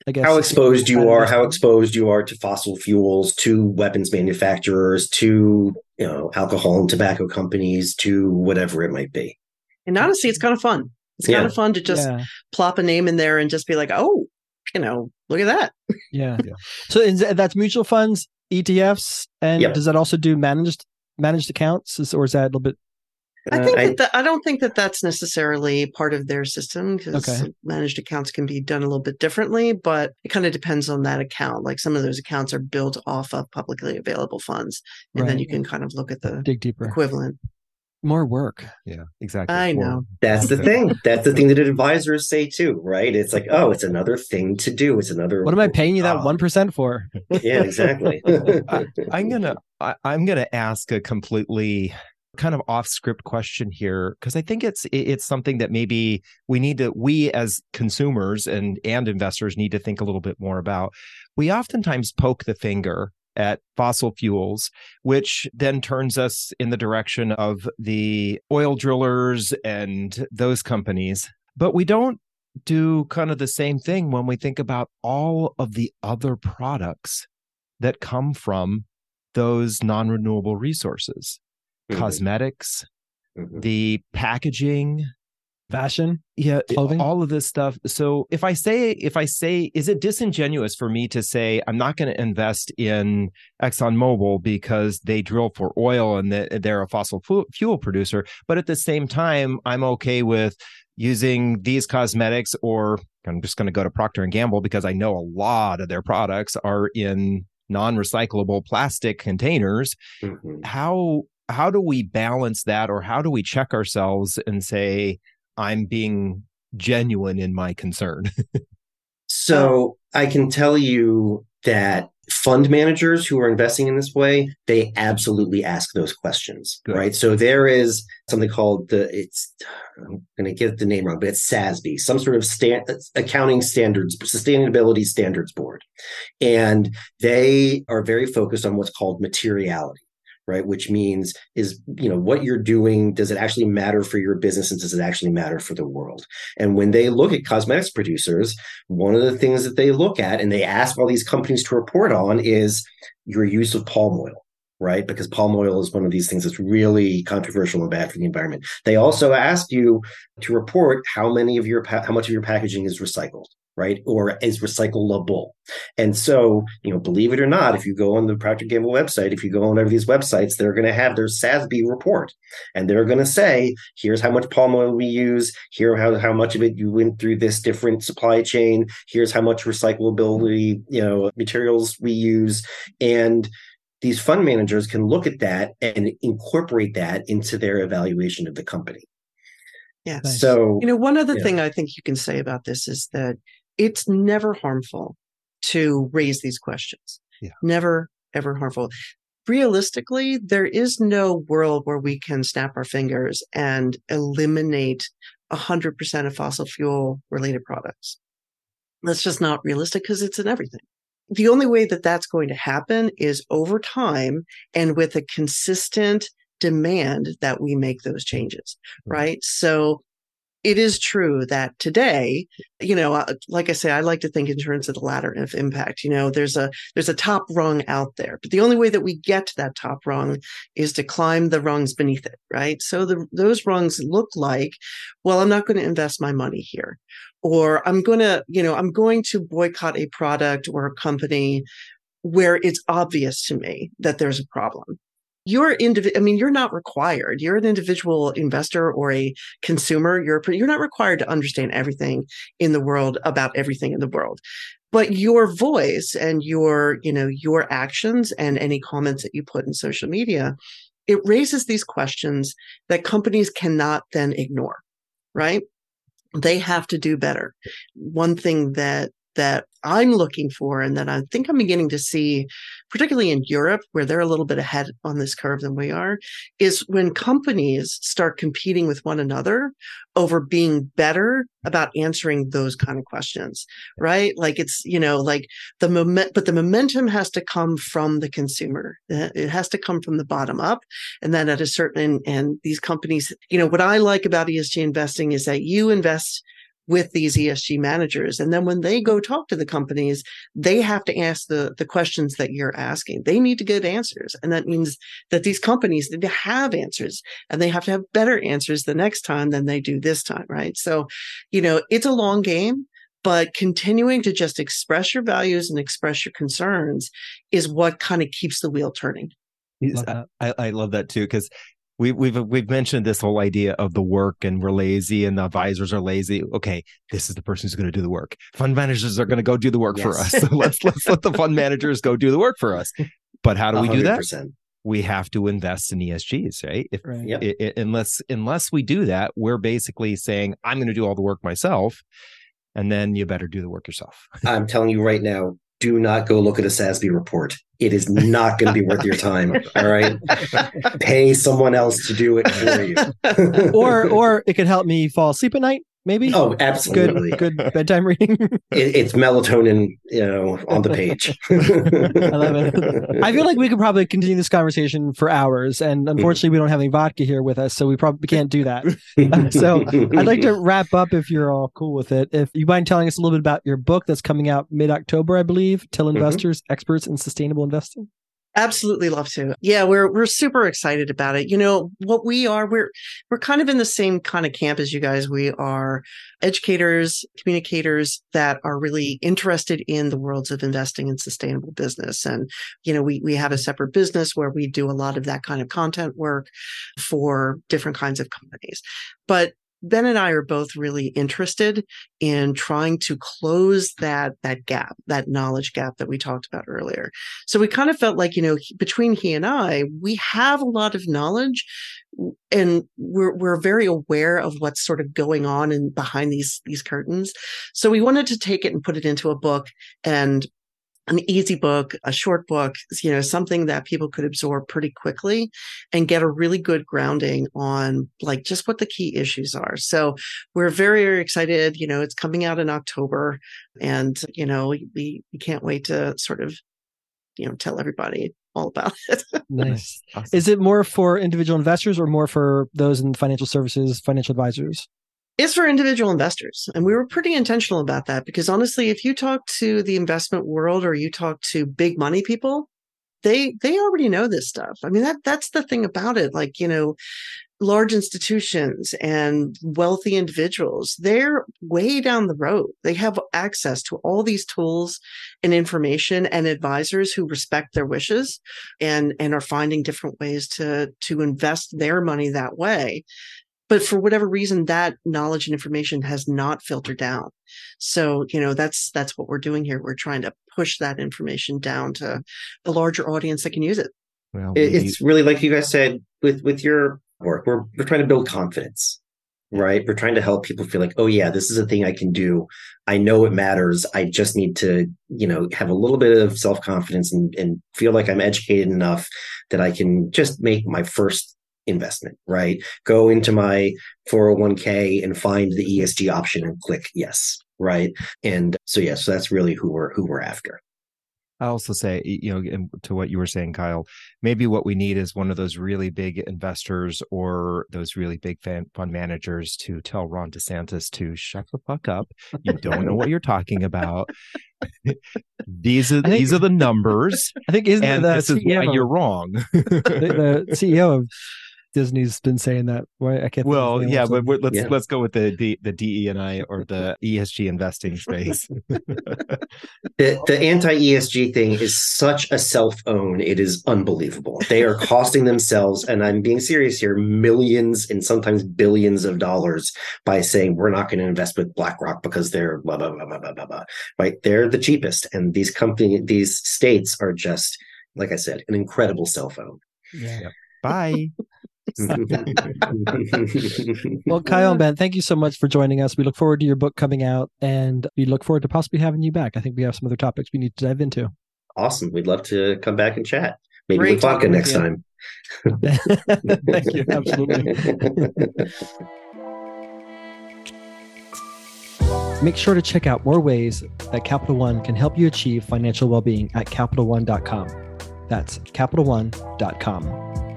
Speaker 2: I guess
Speaker 3: how exposed you are, how exposed you are to fossil fuels, to weapons manufacturers, to you know alcohol and tobacco companies, to whatever it might be.
Speaker 4: And honestly, it's kind of fun. It's yeah. kind of fun to just yeah. plop a name in there and just be like, oh, you know, look at that.
Speaker 2: Yeah. yeah. (laughs) So that's mutual funds, ETFs, and yep. does that also do managed managed accounts, or is that a little bit?
Speaker 4: I think uh, that the, I don't think that that's necessarily part of their system because okay. managed accounts can be done a little bit differently, but it kind of depends on that account. Like some of those accounts are built off of publicly available funds, and right. then you can kind of look at the
Speaker 2: dig deeper
Speaker 4: equivalent
Speaker 2: more work.
Speaker 1: Yeah, exactly.
Speaker 4: I know.
Speaker 3: That's the thing. That's the thing that advisors say too, right? It's like, oh, it's another thing to do. It's another.
Speaker 2: What am I paying you that one uh, for?
Speaker 3: yeah, exactly. (laughs)
Speaker 1: I, am gonna. I, I'm gonna ask a completely kind of off script question here because I think it's it's something that maybe we need to we as consumers and and investors need to think a little bit more about. We oftentimes poke the finger at fossil fuels, which then turns us in the direction of the oil drillers and those companies. But we don't do kind of the same thing when we think about all of the other products that come from those non renewable resources mm-hmm. cosmetics, mm-hmm. the packaging,
Speaker 2: fashion
Speaker 1: yeah clothing? all of this stuff. So if i say if i say is it disingenuous for me to say i'm not going to invest in exxonmobil because they drill for oil and they're a fossil fuel producer but at the same time i'm okay with using these cosmetics or i'm just going to go to procter and gamble because i know a lot of their products are in non-recyclable plastic containers. Mm-hmm. how how do we balance that or how do we check ourselves and say I'm being genuine in my concern. (laughs)
Speaker 3: so I can tell you that fund managers who are investing in this way, they absolutely ask those questions, Good. right? So there is something called the it's I'm going to get the name wrong, but it's SASB, some sort of stand, accounting standards, sustainability standards board, and they are very focused on what's called materiality right which means is you know what you're doing does it actually matter for your business and does it actually matter for the world and when they look at cosmetics producers one of the things that they look at and they ask all these companies to report on is your use of palm oil right? Because palm oil is one of these things that's really controversial and bad for the environment. They also ask you to report how many of your how much of your packaging is recycled, right? Or is recyclable. And so, you know, believe it or not, if you go on the Procter Gamble website, if you go on one of these websites, they're going to have their SASB report, and they're going to say, here's how much palm oil we use. Here how how much of it you went through this different supply chain. Here's how much recyclability, you know, materials we use, and these fund managers can look at that and incorporate that into their evaluation of the company.
Speaker 4: Yeah. So, you know, one other yeah. thing I think you can say about this is that it's never harmful to raise these questions. Yeah. Never, ever harmful. Realistically, there is no world where we can snap our fingers and eliminate 100% of fossil fuel related products. That's just not realistic because it's in everything. The only way that that's going to happen is over time and with a consistent demand that we make those changes, mm-hmm. right? So it is true that today, you know, uh, like I say, I like to think in terms of the ladder of impact. You know, there's a there's a top rung out there, but the only way that we get to that top rung is to climb the rungs beneath it, right? So the those rungs look like, well, I'm not going to invest my money here, or I'm going to, you know, I'm going to boycott a product or a company where it's obvious to me that there's a problem you're individual. I mean, you're not required. You're an individual investor or a consumer. You're you're not required to understand everything in the world about everything in the world. But your voice and your, you know, your actions and any comments that you put in social media, it raises these questions that companies cannot then ignore, right? They have to do better. One thing that that I'm looking for and that I think I'm beginning to see, particularly in Europe, where they're a little bit ahead on this curve than we are, is when companies start competing with one another over being better about answering those kind of questions, right? Like it's, you know, like the moment, but the momentum has to come from the consumer. Uh, it has to come from the bottom up. And then at a certain, and these companies, you know, what I like about ESG investing is that you invest with these ESG managers. And then when they go talk to the companies, they have to ask the, the questions that you're asking. They need to get answers. And that means that these companies need to have answers and they have to have better answers the next time than they do this time. Right. So, you know, it's a long game. But continuing to just express your values and express your concerns is what kind of keeps the wheel turning.
Speaker 1: I, I, love that too because we, we've we've mentioned this whole idea of the work and we're lazy and the advisors are lazy. Okay, this is the person who's going to do the work. Fund managers are going to go do the work yes. for us. So let's let's let the fund managers go do the work for us. But how do we 100%. do that? We have to invest in ESGs, right? If, right. Yep. It, it, unless unless we do that, we're basically saying I'm going to do all the work myself, and then you better do the work yourself.
Speaker 3: I'm telling you right now, do not go look at a SASB report. It is not going to be worth your time. All right. (laughs) Pay someone else to do it for
Speaker 2: you. or or it could help me fall asleep at night maybe.
Speaker 3: Oh, absolutely.
Speaker 2: Good, good bedtime reading. (laughs)
Speaker 3: it, it's melatonin, you know, on the page. (laughs)
Speaker 2: I love it. I feel like we could probably continue this conversation for hours, and unfortunately, we don't have any vodka here with us, so we probably can't do that. (laughs) so, I'd like to wrap up if you're all cool with it. If you mind telling us a little bit about your book that's coming out mid October, I believe, Till mm-hmm. Investors, mm-hmm. Experts in Sustainable Investing.
Speaker 4: Absolutely love to. Yeah, we're we're super excited about it. You know, what we are, we're we're kind of in the same kind of camp as you guys. We are educators, communicators that are really interested in the worlds of investing in sustainable business. And, you know, we we have a separate business where we do a lot of that kind of content work for different kinds of companies. But Ben and I are both really interested in trying to close that that gap, that knowledge gap that we talked about earlier. So we kind of felt like, you know, between he and I, we have a lot of knowledge and we're we're very aware of what's sort of going on in behind these these curtains. So we wanted to take it and put it into a book and an easy book, a short book, you know, something that people could absorb pretty quickly and get a really good grounding on like just what the key issues are. So we're very, very excited. You know, it's coming out in October and, you know, we, we can't wait to sort of, you know, tell everybody all about (laughs) it.
Speaker 2: nice. Awesome. Is it more for individual investors or more for those in financial services, financial advisors?
Speaker 4: Is for individual investors. And we were pretty intentional about that because honestly, if you talk to the investment world or you talk to big money people, they they already know this stuff. I mean, that that's the thing about it. Like, you know, large institutions and wealthy individuals, they're way down the road. They have access to all these tools and information and advisors who respect their wishes and, and are finding different ways to, to invest their money that way but for whatever reason that knowledge and information has not filtered down. So you know that's that's what we're doing here. We're trying to push that information down to a larger audience that can use it.
Speaker 3: Well it's really like you guys said with with your work we're we're trying to build confidence right? We're trying to help people feel like oh yeah this is a thing i can do. I know it matters. I just need to you know have a little bit of self-confidence and, and feel like i'm educated enough that i can just make my first investment, right? Go into my 401k and find the ESG option and click yes, right? And so yeah, so that's really who we're who we're after.
Speaker 1: I also say, you know, to what you were saying, Kyle, maybe what we need is one of those really big investors or those really big fan, fund managers to tell Ron DeSantis to shut the fuck up. You don't know what you're talking about. (laughs) these are think, these are the numbers.
Speaker 2: I think isn't
Speaker 1: and
Speaker 2: the
Speaker 1: this CEO, is why you're wrong. (laughs)
Speaker 2: the, the CEO of Disney's been saying that. Why I can't.
Speaker 1: Well, yeah, but let's yeah. let's go with the the the DE and I or the (laughs) ESG investing space. (laughs) (laughs)
Speaker 3: the the anti ESG thing is such a self own. It is unbelievable. They are costing themselves, and I'm being serious here, millions and sometimes billions of dollars by saying we're not going to invest with BlackRock because they're blah blah blah blah blah blah. blah. Right? They're the cheapest, and these company these states are just like I said, an incredible cell phone.
Speaker 1: Yeah. Bye. (laughs)
Speaker 2: well, Kyle and Ben, thank you so much for joining us. We look forward to your book coming out and we look forward to possibly having you back. I think we have some other topics we need to dive into.
Speaker 3: Awesome. We'd love to come back and chat. Maybe Great with vodka next time. (laughs)
Speaker 2: thank you. Absolutely. (laughs) Make sure to check out more ways that Capital One can help you achieve financial well being at CapitalOne.com. That's CapitalOne.com.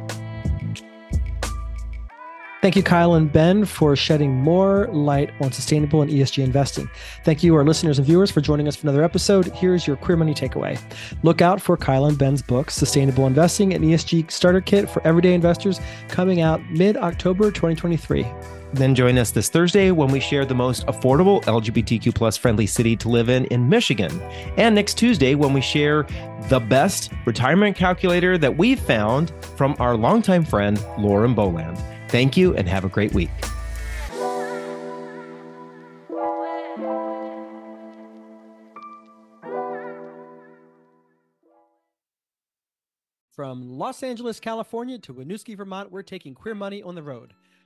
Speaker 2: Thank you, Kyle and Ben, for shedding more light on sustainable and ESG investing. Thank you, our listeners and viewers, for joining us for another episode. Here's your Queer Money takeaway. Look out for Kyle and Ben's book, Sustainable Investing and ESG Starter Kit for Everyday Investors, coming out mid October 2023.
Speaker 1: Then join us this Thursday when we share the most affordable LGBTQ plus friendly city to live in in Michigan. And next Tuesday when we share the best retirement calculator that we've found from our longtime friend, Lauren Boland. Thank you and have a great week.
Speaker 2: From Los Angeles, California to Winooski, Vermont, we're taking queer money on the road.